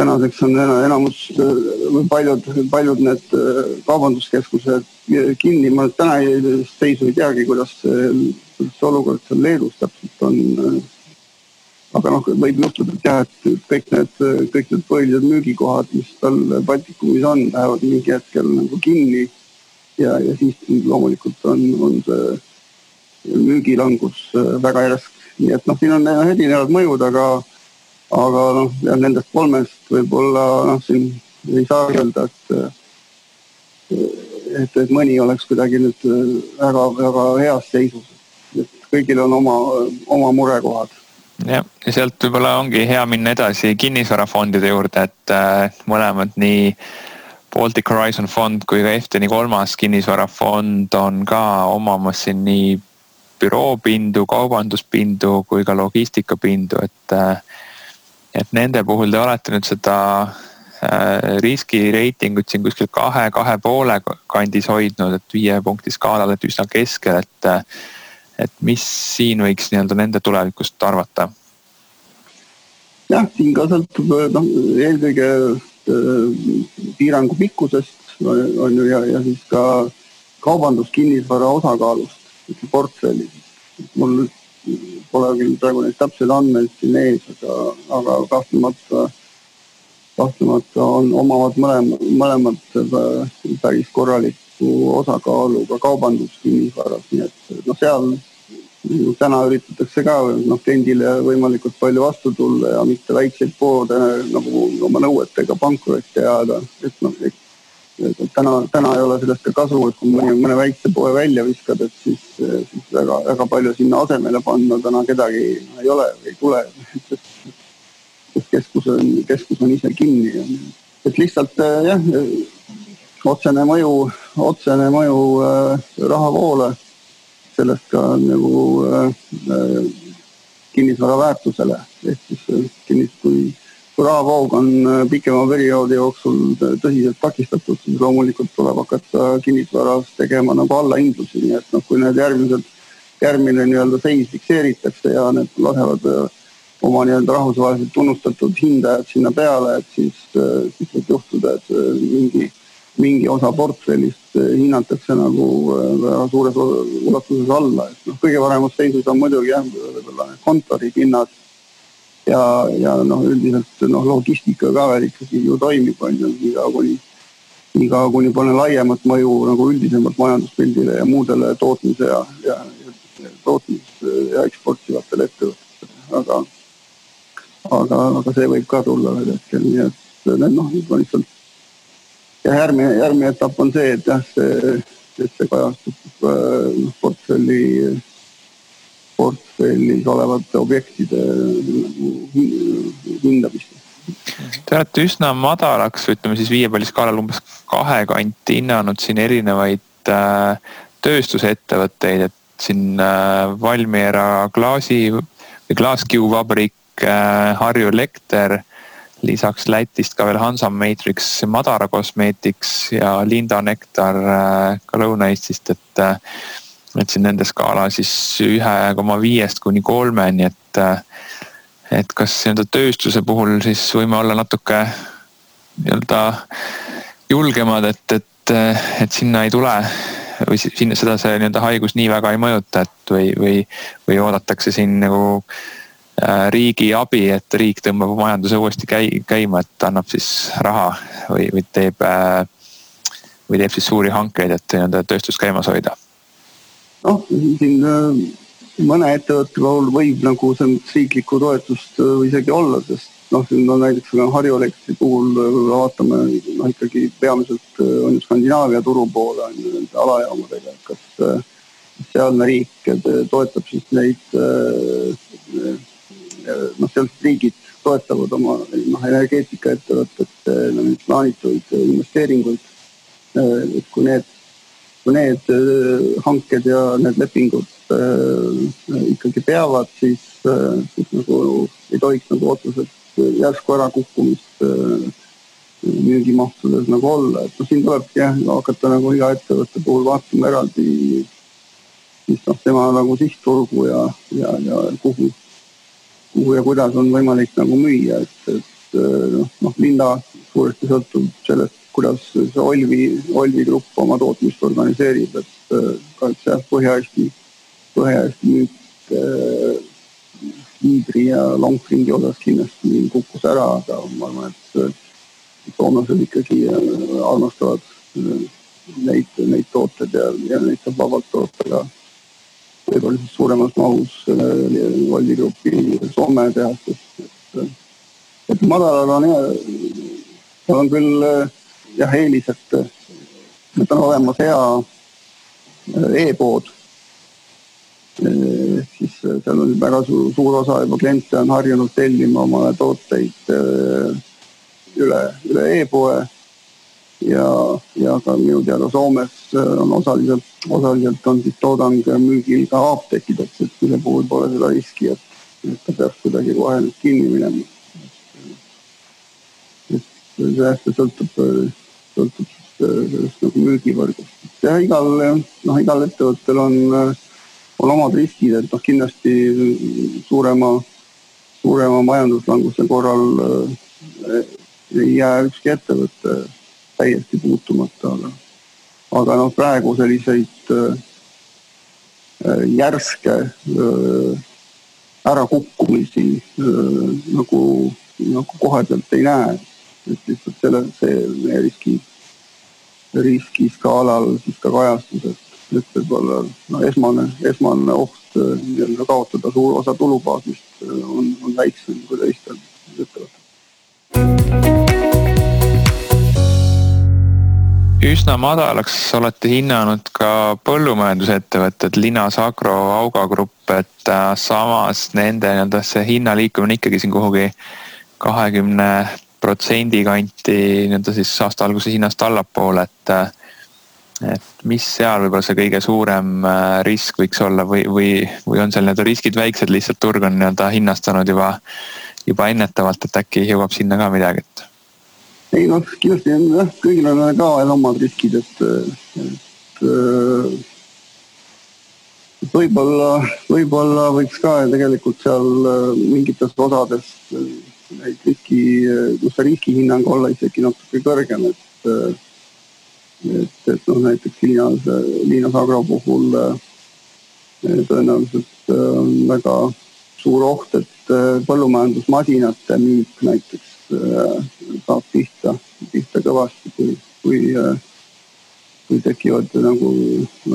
tänaseks on enamus või paljud, paljud need kaubanduskeskused kinni, ma täna seisu ei teagi, kuidas see see olukord seal Leedus täpselt on. Äh, aga noh, võib juhtuda, et jah, et kõik need, kõik need põhilised müügikohad, mis tal Baltikumis on, lähevad mingi hetkel nagu kinni. ja, ja siis loomulikult on, on see müügilangus äh, väga järsk, nii et noh, siin on erinevad mõjud, aga, aga noh, nendest kolmest võib-olla noh, siin ei saa öelda, et et, et mõni oleks kuidagi nüüd väga-väga äh, heas seisus kõigil on oma, oma murekohad jah, ja sealt võib-olla ongi hea minna edasi kinnisvarafondide juurde, et äh, mõlemad nii Baltic Horizon fond kui ka Efteni kolmas kinnisvarafond on ka omamas siin nii büroopindu, kaubanduspindu kui ka logistikapindu, et äh,. Et nende puhul te olete nüüd seda äh, riskireitingut siin kuskil kahe, kahe poole kandis hoidnud, et viie punkti skaalal, et üsna keskel, et äh, et mis siin võiks nii-öelda nende tulevikust arvata? jah, siin ka sõltub noh, eelkõige äh, piirangu pikkusest on ju ja, ja siis ka kaubanduskinnisvara osakaalust portfellis. mul pole küll praegu neid täpseid andmeid siin ees, aga, aga kahtlemata, kahtlemata on, omavad mõlemad, mõlemad päris korraliku osakaaluga kaubanduskinnisvaras, nii et noh, seal täna üritatakse ka noh, kliendile võimalikult palju vastu tulla ja mitte väikseid poode nagu oma nõuetega pankrotti ajada, et noh, täna, täna ei ole sellest ka kasu, et kui mõni, mõne väikse poe välja viskad, et siis, siis väga, väga palju sinna asemele panna täna kedagi ei ole või ei tule. sest keskus on, keskus on ise kinni. et lihtsalt jah, otsene mõju, otsene mõju äh, rahavoole sellest ka nagu äh, kinnisvara väärtusele ehk siis kinnis, kui, kui rahavoog on äh, pikema perioodi jooksul tõsiselt takistatud, siis loomulikult tuleb hakata kinnisvaras tegema nagu allahindlusi, nii et noh, kui need järgmised, järgmine nii-öelda seis fikseeritakse ja need lasevad äh, oma nii-öelda rahvusvaheliselt tunnustatud hindajad sinna peale, et siis, siis võib juhtuda, et mingi mingi osa portfellist hinnatakse nagu väga suures ulatuses alla, et noh, kõige paremas seisus on muidugi jah, võib-olla need kontoripinnad ja, ja noh, üldiselt noh, logistika ka veel ikkagi ju toimib, on ju, niikaua kuni, niikaua kuni pole laiemat mõju nagu üldisemalt majanduspildile ja muudele tootmise ja, ja, tootmis- ja eksportivatele ettevõtetele, aga aga, aga see võib ka tulla ühel hetkel, nii et noh, lihtsalt ja järgmine, järgmine etapp on see, et jah, see, et see kajastub äh, noh, portfelli, portfellis olevate objektide nagu hindamist. Te olete üsna madalaks, ütleme siis viiepalliskaalal umbes kahe kanti hinnanud siin erinevaid äh, tööstusettevõtteid, et siin Valmiera klaasi või klaaskiuvabrik, Harju Elekter lisaks Lätist ka veel Hansa Matrix Madara Cosmetics ja Linda Nektar ka Lõuna-Eestist, et et siin nende skaala siis ühe koma viiest kuni kolmeni, et, et kas nii-öelda tööstuse puhul siis võime olla natuke nii-öelda julgemad, et, et, et sinna ei tule või sinna seda see nii-öelda haigus nii väga ei mõjuta, et või, või, või oodatakse siin nagu äh, riigi abi, et riik tõmbab majanduse uuesti käi-, käima, et annab siis raha või, või teeb, äh, või teeb siis suuri hankeid, et nii-öelda tööstust käimas hoida noh, siin äh, mõne ettevõtte puhul võib nagu selles mõttes riiklikku toetust äh, isegi olla, sest noh, siin on näiteks Harju Elektri puhul äh, vaatame noh, ikkagi peamiselt on ju Skandinaavia turu poole on ju nende alajaamadega, et kas sealne riik toetab siis neid noh, sealsed riigid toetavad oma noh, energeetikaettevõtete neid plaanitud investeeringuid. et kui need need äh, hanked ja need lepingud äh, ikkagi peavad, siis, äh, siis nagu ei tohiks nagu otseselt järsku ärakukkumist müügimahtudes nagu olla, et noh, siin tulebki jah hakata nagu iga ettevõtte puhul vaatama eraldi siis noh, tema nagu sihtturgu ja, ja, ja kuhu, kuhu ja kuidas on võimalik nagu müüa, et, et noh, noh linna suuresti sõltub sellest, kuidas see Olvi, Olvi grupp oma tootmist organiseerib, et äh, kahjuks jah, Põhja-Eesti, Põhja-Eesti müük äh, liidri ja longfingi osas kindlasti kukkus ära, aga ma arvan, et äh, soomlased ikkagi armastavad neid, neid tooteid ja, ja neid saab vabalt toota ka. Võib-olla siis suuremas mahus Volvi grupi Soome tehastes, et, et madalal on, on küll jah, eelis, et, et on olemas hea äh, e-pood. Äh, siis äh, seal on väga suur, suur osa juba kliente on harjunud tellima omale tooteid üle, üle e-poe. ja, ja ka minu teada Soomes on osaliselt, osaliselt on siis toodang müügil ka apteekides, et mille puhul pole seda riski, et, et ta peaks kuidagi kohe nüüd kinni minema. See hästi sõltub sõltub sellest nagu müügivõrgust. ja igal, noh, igal ettevõttel on, on omad riskid, et noh, kindlasti suurema, suurema majanduslanguse korral eh, ei jää ükski ettevõte täiesti puutumata, aga, aga noh, praegu selliseid äh, järske äh, ärakukkumisi äh, nagu, nagu koheselt ei näe et lihtsalt selle, see meie riski, riskiskaalal siis ka kajastus, et, et võib-olla no esmane, esmane oht äh, nii-öelda kaotada suur osa tulubaasist äh, on, on väiksem kui teistel ettevõtetel. üsna madalaks olete hinnanud ka põllumajandusettevõtted Linas Agro, Auga Grupp, et äh, samas nende nii-öelda see hinna liikumine ikkagi siin kuhugi kahekümne protsendi kanti nii-öelda siis aasta alguse hinnast allapoole, et et mis seal võib-olla see kõige suurem äh, risk võiks olla või, või, või on seal nii-öelda riskid väiksed, lihtsalt turg on nii-öelda hinnastanud juba, juba ennetavalt, et äkki jõuab sinna ka midagi, et? ei noh, kindlasti on jah, kõigil on ka omad riskid, et, et võib-olla, võib-olla võiks ka tegelikult seal äh, mingites osades neid riski, noh see riskihinnang olla isegi natuke kõrgem, et et, et noh, näiteks Liinas, Liinas Agro puhul eh, tõenäoliselt eh, on väga suur oht, et eh, põllumajandusmasinate müük näiteks saab pihta, pihta kõvasti, kui, kui, kui tekivad nagu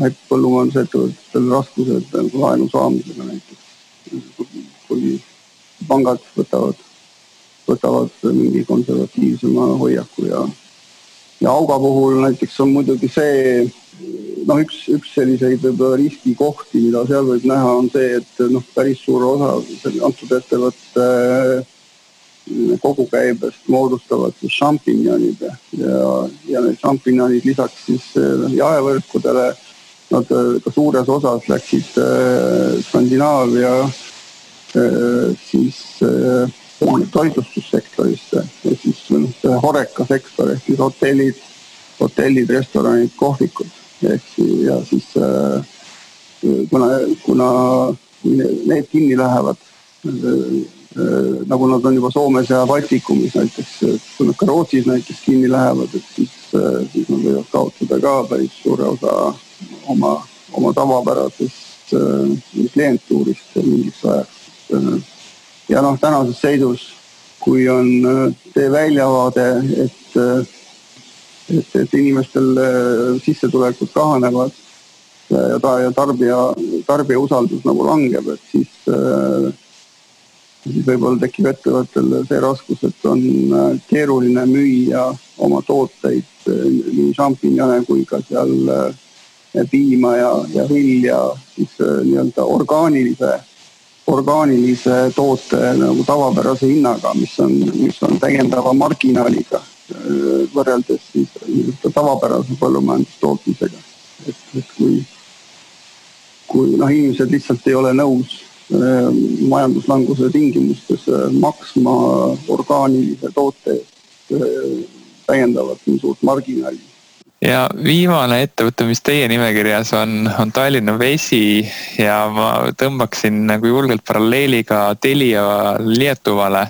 et põllumajandusettevõtetel raskused nagu laenu saamisega näiteks. kui pangad võtavad võtavad mingi konservatiivsema hoiaku ja, ja auga puhul näiteks on muidugi see noh, üks, üks selliseid võib-olla riskikohti, mida seal võib näha, on see, et noh, päris suur osa antud ettevõtte kogukäibest moodustavad siis šampinjonid ja, ja need šampinjonid lisaks siis jaevõrkudele nad ka suures osas läksid Skandinaavia siis toitlustussektorisse ehk siis noh, horeka sektor ehk siis hotellid, hotellid, restoranid, kohvikud ehk ja siis kuna, kuna need kinni lähevad nagu nad on juba Soomes ja Baltikumis näiteks, kui nad ka Rootsis näiteks kinni lähevad, et siis, siis nad võivad kaotada ka päris suure osa oma, oma tavapärasest klientuurist mingiks ajaks. Ja noh, tänases seisus, kui on teie väljavaade, et, et, et inimestel sissetulekud kahanevad ja ta ja tarbija, tarbija usaldus nagu langeb, et siis äh, siis võib-olla tekib ettevõttel see raskus, et on äh, keeruline müüa oma tooteid, äh, nii šampinjone kui ka seal äh, piima ja, ja vilja siis nii-öelda orgaanilise, orgaanilise toote nagu tavapärase hinnaga, mis on, mis on täiendava marginaaliga võrreldes siis nii-öelda tavapärase põllumajandustootmisega. et, et kui, kui noh, inimesed lihtsalt ei ole nõus Äh, majanduslanguse tingimustes äh, maksma orgaanilise toote eest äh, täiendavalt nii suurt marginaali. Ja viimane ettevõte, mis teie nimekirjas on, on Tallinna Vesi ja ma tõmbaksin nagu julgelt paralleeli ka Telia Lietuvale.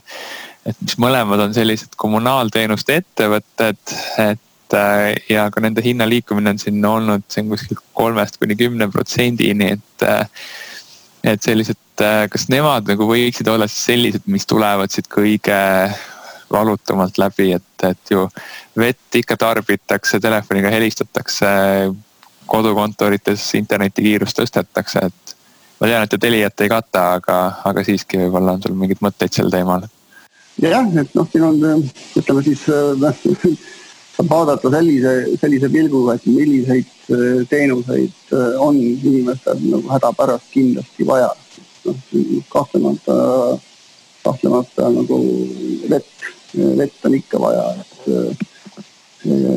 et mis mõlemad on sellised kommunaalteenuste ettevõtted, et ja ka nende hinna liikumine on siin olnud siin kuskil kolmest kuni kümne protsendini, et et sellised, äh, kas nemad nagu võiksid olla siis sellised, mis tulevad siit kõige valutumalt läbi, et, et ju vett ikka tarbitakse, telefoniga helistatakse, kodukontorites internetikiirust tõstetakse, et ma tean, et te Teliat ei kata, aga, aga siiski võib-olla on sul mingeid mõtteid sel teemal? jah, et noh, siin on ütleme siis äh, saab vaadata sellise, sellise pilguga, et milliseid äh, teenuseid äh, on inimestel nagu hädapärast kindlasti vaja. noh, kahtlemata, kahtlemata nagu vett, vett on ikka vaja, et äh,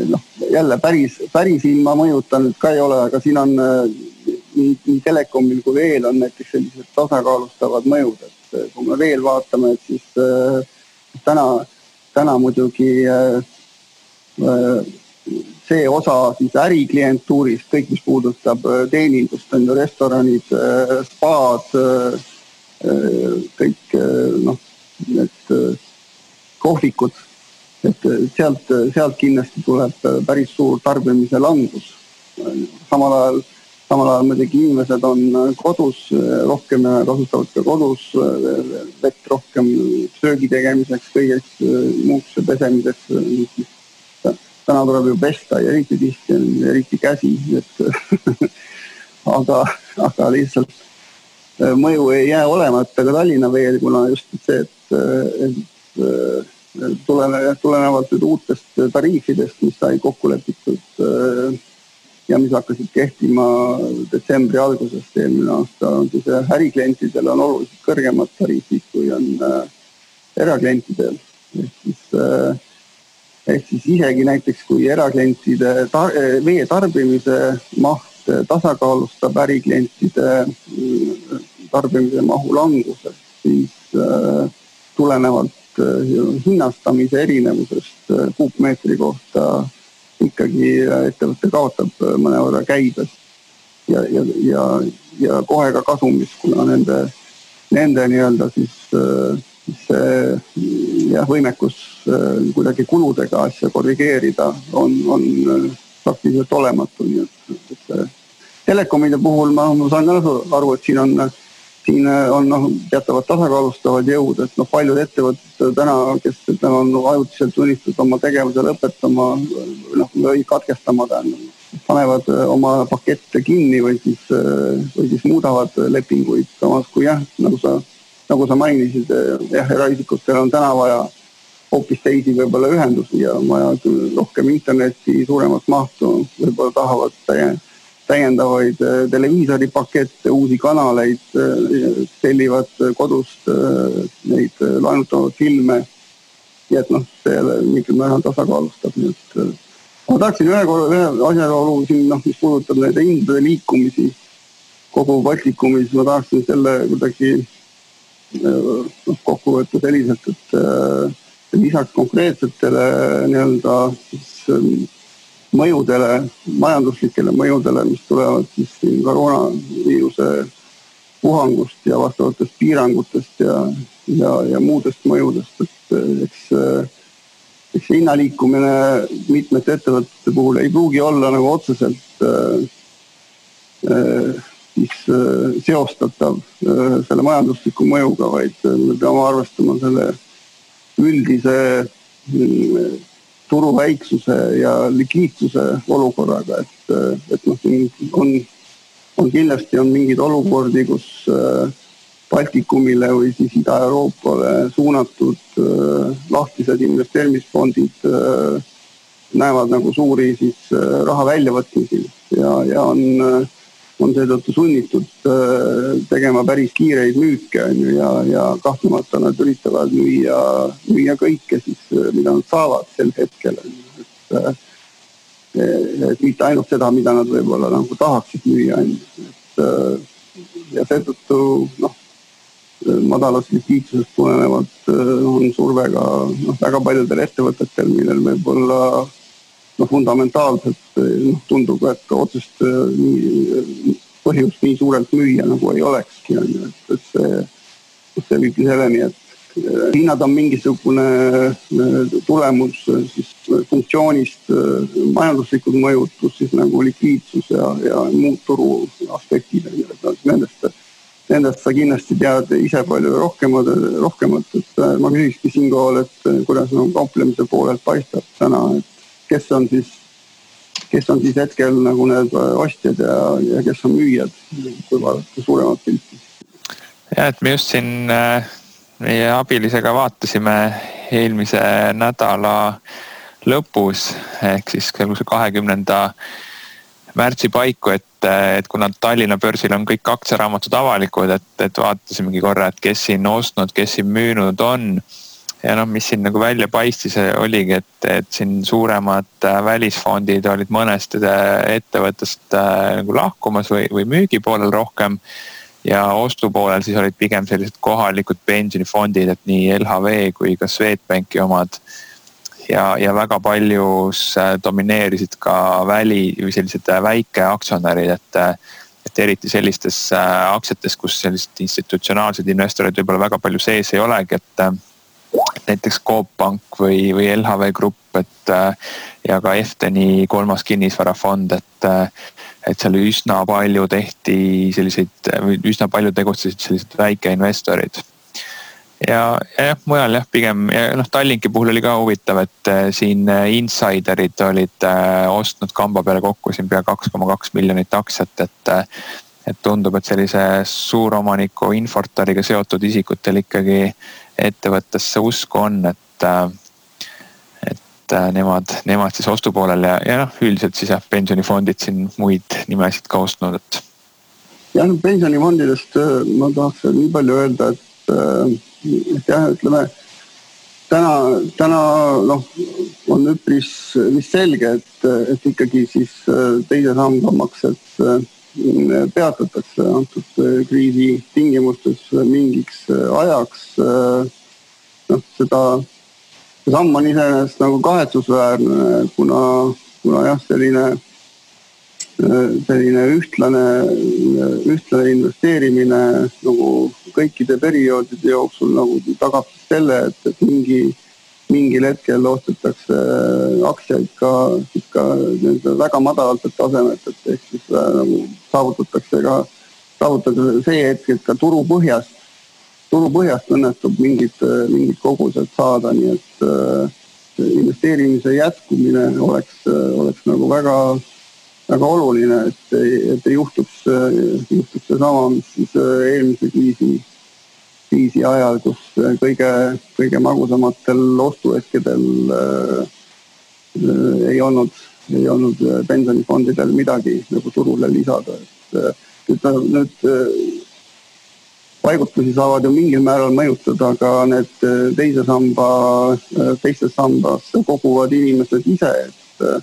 noh, jälle päris, päris ilma mõjuta nüüd ka ei ole, aga siin on nii, nii telekomil kui veel on näiteks sellised tasakaalustavad mõjud, et kui me veel vaatame, et siis äh, täna, täna muidugi äh, Äh, see osa siis äriklientuurist, kõik, mis puudutab äh, teenindust, on ju restoranid, äh, spaad, kõik noh, need kohvikud, et sealt, sealt kindlasti tuleb päris suur tarbimise langus. samal ajal, samal ajal muidugi inimesed on kodus rohkem ja kasutavad ka kodus vett rohkem söögi tegemiseks, kõigeks muuks pesemiseks täna tuleb ju pesta ja eriti tihti on eriti käsi, et aga, aga lihtsalt mõju ei jää olemata ka Tallinna veel, kuna just see, et, et äh, tulenevalt, nüüd uutest tariifidest, mis sai kokku lepitud äh, ja mis hakkasid kehtima detsembri algusest eelmine aasta, on siis äriklientidel on oluliselt kõrgemad tariifid, kui on eraklientidel. ehk siis äh, ehk siis isegi näiteks kui eraklientide tar vee tarbimise maht tasakaalustab äriklientide tarbimise mahu langusest, siis äh, tulenevalt äh, hinnastamise erinevusest äh, kuupmeetri kohta ikkagi ettevõte kaotab mõnevõrra käibes. Ja, ja, ja, ja kohe ka kasumis, kuna nende, nende nii-öelda siis äh, see jah, võimekus äh, kuidagi kuludega asja korrigeerida on, on äh, praktiliselt olematu, nii et, et telekomide puhul ma, ma saan ka aru, et siin on, siin on noh, teatavad tasakaalustavad jõud, et noh, paljud ettevõtted täna, kes täna on ajutiselt sunnitud oma tegevuse lõpetama, noh või katkestama tähendab, panevad äh, oma pakette kinni või siis, või siis muudavad lepinguid, samas kui jah, nagu sa nagu sa mainisid, eh, jah, eraisikutel on täna vaja hoopis teisi võib-olla ühendusi ja on vaja küll rohkem internetti, suuremat mahtu, võib-olla tahavad täiendavaid eh, televiisoripakette, uusi kanaleid, eh, tellivad kodust neid laenutavaid filme. nii et noh, see mingil määral tasakaalustab, nii et ma tahtsin ühe korra, ühe asjaolu siin noh, mis puudutab nende hindade liikumisi kogu Baltikumis, ma tahaksin selle kuidagi noh, kokku võtta selliselt, et lisaks konkreetsetele nii-öelda siis ähm, mõjudele, majanduslikele mõjudele, mis tulevad siis siin koroonaviiruse puhangust ja vastavatest piirangutest ja, ja, ja muudest mõjudest, et eks, eks hinna liikumine mitmete ettevõtete puhul ei pruugi olla nagu otseselt äh, siis äh, seostatav äh, selle majandusliku mõjuga, vaid me peame arvestama selle üldise mm, turu väiksuse ja likviidsuse olukorraga, et, et noh, siin on on kindlasti on mingeid olukordi, kus äh, Baltikumile või siis Ida-Euroopale suunatud äh, lahtised investeerimisfondid äh, näevad nagu suuri siis raha väljavõtmisi. Ja, ja on, on seetõttu sunnitud tegema päris kiireid müüke on ju ja, ja kahtlemata nad üritavad müüa, müüa kõike siis, mida nad saavad sel hetkel on ju, et et mitte ainult seda, mida nad võib-olla nagu tahaksid müüa, on ju, et äh, ja seetõttu noh, madalast likviidsusest tulenevalt äh, on surve ka noh, väga paljudel ettevõtetel, millel võib-olla noh, fundamentaalselt noh, tundub, et otsest nii, põhjust nii suurelt müüa nagu ei olekski, on ju, et, et see, see viibki selleni, et hinnad on mingisugune tulemus siis funktsioonist, majanduslikud mõjud pluss siis nagu likviidsus ja, ja muud turu aspektid on ju, et nendest, nendest sa kindlasti tead ise palju rohkemat, rohkemat, et ma küsikski siinkohal, et kuidas nagu kauplemise poolelt paistab täna, et kes on siis, kes on siis hetkel nagu need ostjad ja, ja kes on müüjad, kui vaadata suuremat pilti. ja et me just siin äh meie abilisega vaatasime eelmise nädala lõpus ehk siis sellise kahekümnenda märtsi paiku, et, et kuna Tallinna börsil on kõik aktsiaraamatud avalikud, et, et vaatasimegi korra, et kes siin ostnud, kes siin müünud on. Ja noh, mis siin nagu välja paistis, oligi, et, et siin suuremad välisfondid olid mõnest ettevõttest äh, nagu lahkumas või, või müügipoolel rohkem ja ostupoolel siis olid pigem sellised kohalikud pensionifondid, et nii LHV kui ka Swedbanki omad. ja, ja väga paljus äh, domineerisid ka väli või sellised äh, väikeaktsionärid, et, äh, et eriti sellistes aktsiates, kus sellised institutsionaalsed investorid võib-olla väga palju sees ei olegi, et näiteks Coop Pank või, või LHV Grupp, et ja ka Efteni kolmas kinnisvarafond, et et seal üsna palju tehti selliseid, üsna palju tegutsesid sellised väikeinvestorid. ja, ja jah, mujal jah, pigem ja noh, Tallinki puhul oli ka huvitav, et äh, siin äh, insiderid olid äh, ostnud kamba peale kokku siin pea kaks koma kaks miljonit aktsiat, et et tundub, et sellise suuromaniku Infortariga seotud isikutel ikkagi ettevõttesse usku on, et et äh, nemad, nemad siis ostupoolel ja, ja noh, üldiselt siis jah, pensionifondid siin muid nimesid ka ostnud, et. jah, no pensionifondidest äh, ma tahaks veel nii palju öelda, et, äh, et jah, ütleme täna, täna noh, on üpris vist selge, et, et ikkagi siis teise samba maksed peatatakse antud kriisi tingimustes mingiks ajaks. noh, seda see samm on iseenesest nagu kahetsusväärne, kuna, kuna jah, selline, selline ühtlane, ühtlane investeerimine nagu kõikide perioodide jooksul nagu tagab selle, et, et mingi, mingil hetkel ostetakse aktsiaid ka siis ka nende väga madalatelt tasemetelt ehk siis äh, nagu saavutatakse ka, saavutatakse see hetk, et ka turu põhjast turupõhjast õnnestub mingid, mingid kogused saada, nii et äh, investeerimise jätkumine oleks, oleks nagu väga, väga oluline, et, et ei juhtuks, juhtuks seesama, mis siis äh, eelmise kriisi, kriisi ajal, kus kõige, kõige magusamatel ostuhetkedel äh, äh, ei olnud, ei olnud pensionifondidel midagi nagu turule lisada, et, et nüüd paigutusi saavad ju mingil määral mõjutada ka need äh, teise samba, äh, teistes sambasse koguvad inimesed ise, et, äh,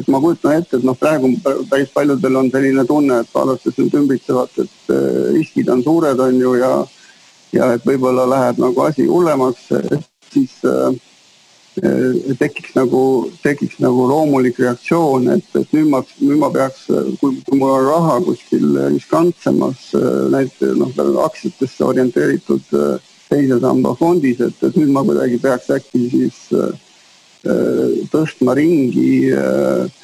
et ma kujutan ette, et noh, praegu päris paljudel on selline tunne, et vaadates nüüd ümbritsevat, et riskid on suured, on ju, ja ja et võib-olla läheb nagu asi hullemaks, siis äh, tekiks nagu, tekiks nagu loomulik reaktsioon, et, et nüüd ma, nüüd ma peaks, kui, kui mul on raha kuskil riskantsemas, näiteks noh, aktsiatesse orienteeritud teise samba fondis, et, et nüüd ma kuidagi peaks äkki siis äh, tõstma ringi äh,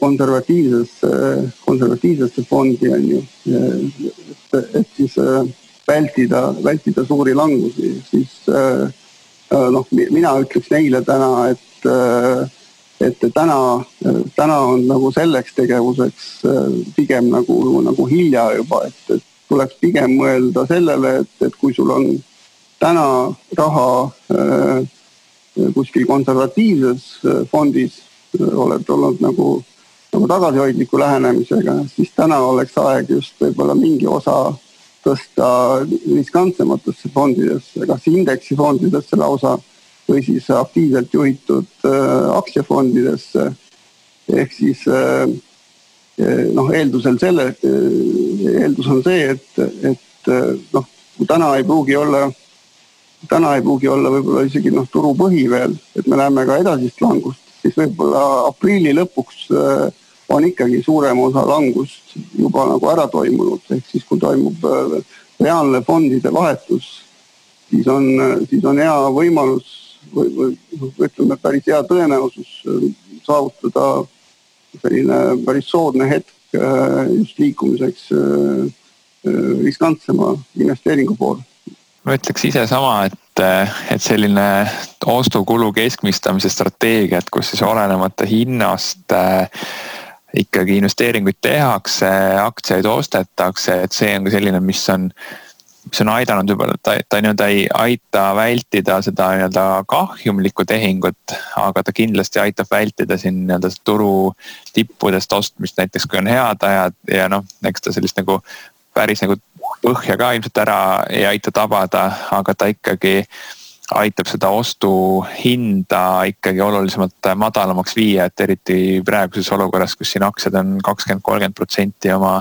konservatiivsesse, konservatiivsesse fondi on ju. et, et siis vältida, vältida suuri langusi, siis noh, mina ütleks neile täna, et et täna, täna on nagu selleks tegevuseks pigem nagu, nagu hilja juba, et, et tuleks pigem mõelda sellele, et, et kui sul on täna raha äh, kuskil konservatiivses äh, fondis äh, oled olnud nagu, nagu tagasihoidliku lähenemisega, siis täna oleks aeg just võib-olla mingi osa tõsta riskantsematesse fondidesse, kas indeksifondidesse lausa või siis aktiivselt juhitud äh, aktsiafondidesse. ehk siis äh, noh, eeldusel selle äh,, eeldus on see, et, et noh, kui täna ei pruugi olla täna ei pruugi olla võib-olla isegi noh, turupõhi veel, et me näeme ka edasist langust, siis võib-olla aprilli lõpuks äh, on ikkagi suurem osa langust juba nagu ära toimunud, ehk siis kui toimub äh, reaalne fondide vahetus, siis on, siis on hea võimalus või, või ütleme, päris hea tõenäosus äh, saavutada selline päris soodne hetk just liikumiseks riskantsema investeeringu poole. Ma ütleks ise sama, et, et selline ostukulu keskmistamise strateegia, et kus siis olenemata hinnast äh, ikkagi investeeringuid tehakse, aktsiaid ostetakse, et see on ka selline, mis on, mis on aidanud juba, ta, ta nii-öelda ei aita vältida seda nii-öelda kahjumlikku tehingut, aga ta kindlasti aitab vältida siin nii-öelda turu tippudest ostmist, näiteks kui on head ajad ja noh, eks ta sellist nagu päris nagu põhja ka ilmselt ära ei aita tabada, aga ta ikkagi aitab seda ostuhinda ikkagi olulisemalt madalamaks viia, et eriti praeguses olukorras, kus siin aktsiad on kakskümmend, kolmkümmend protsenti oma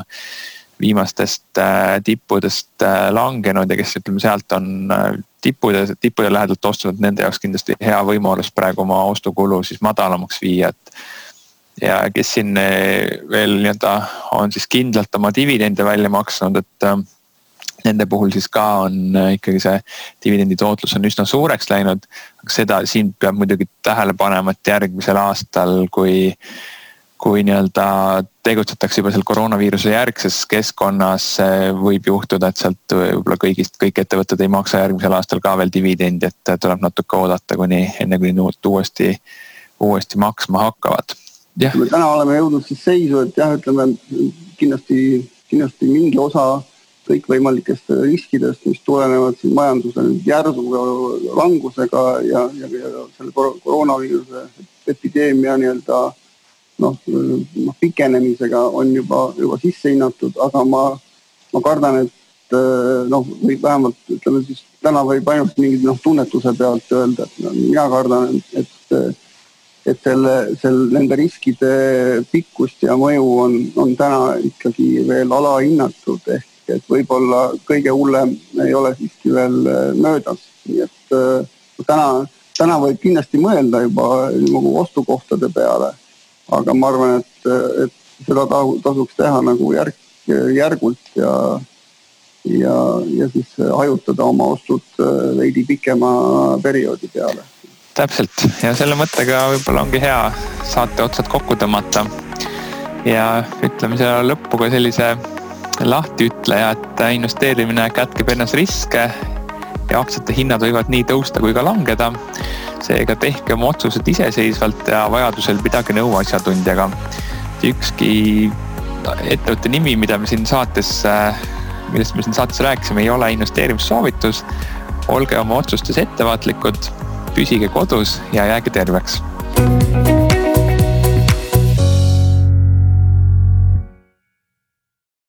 viimastest äh, tippudest äh, langenud ja kes ütleme, sealt on äh, tippude, tippude lähedalt ostunud, nende jaoks kindlasti hea võimalus praegu oma ostukulu siis madalamaks viia, et ja kes siin veel nii-öelda on siis kindlalt oma dividende välja maksnud, et nende puhul siis ka on äh, ikkagi see dividendi tootlus on üsna suureks läinud. seda, siin peab muidugi tähele panema, et järgmisel aastal, kui, kui nii-öelda tegutsetakse juba seal koroonaviiruse järgses keskkonnas, võib juhtuda, et sealt võib-olla kõigist, kõik ettevõtted ei maksa järgmisel aastal ka veel dividendi, et tuleb natuke oodata, kuni enne kui nüüd uuesti, uuesti maksma hakkavad. me täna oleme jõudnud siis seisu, et jah, ütleme kindlasti, kindlasti mingi osa kõikvõimalikest riskidest, mis tulenevad siin majanduse järsu langusega ja, ja, ja selle koroonaviiruse epideemia nii-öelda noh, noh pikenemisega on juba, juba sisse hinnatud, aga ma, ma kardan, et noh, või vähemalt ütleme siis täna võib ainult mingi noh, tunnetuse pealt öelda, et no, mina kardan, et et selle, sel, nende riskide pikkust ja mõju on, on täna ikkagi veel alahinnatud ehk et võib-olla kõige hullem ei ole siiski veel äh, möödas, nii et äh, täna, täna võib kindlasti mõelda juba nagu ostukohtade peale. aga ma arvan, et, et seda tasuks teha nagu järk, järgult ja, ja, ja siis hajutada oma ostud äh, veidi pikema perioodi peale. täpselt ja selle mõttega võib-olla ongi hea saate otsad kokku tõmmata ja ütleme siia lõppu ka sellise lahtiütleja, et investeerimine kätkeb endas riske ja aktsiate hinnad võivad nii tõusta kui ka langeda. seega tehke oma otsused iseseisvalt ja vajadusel pidage nõu asjatundjaga. ükski ettevõtte nimi, mida me siin saates, millest me siin saates rääkisime, ei ole investeerimissoovitus. olge oma otsustes ettevaatlikud, püsige kodus ja jääge terveks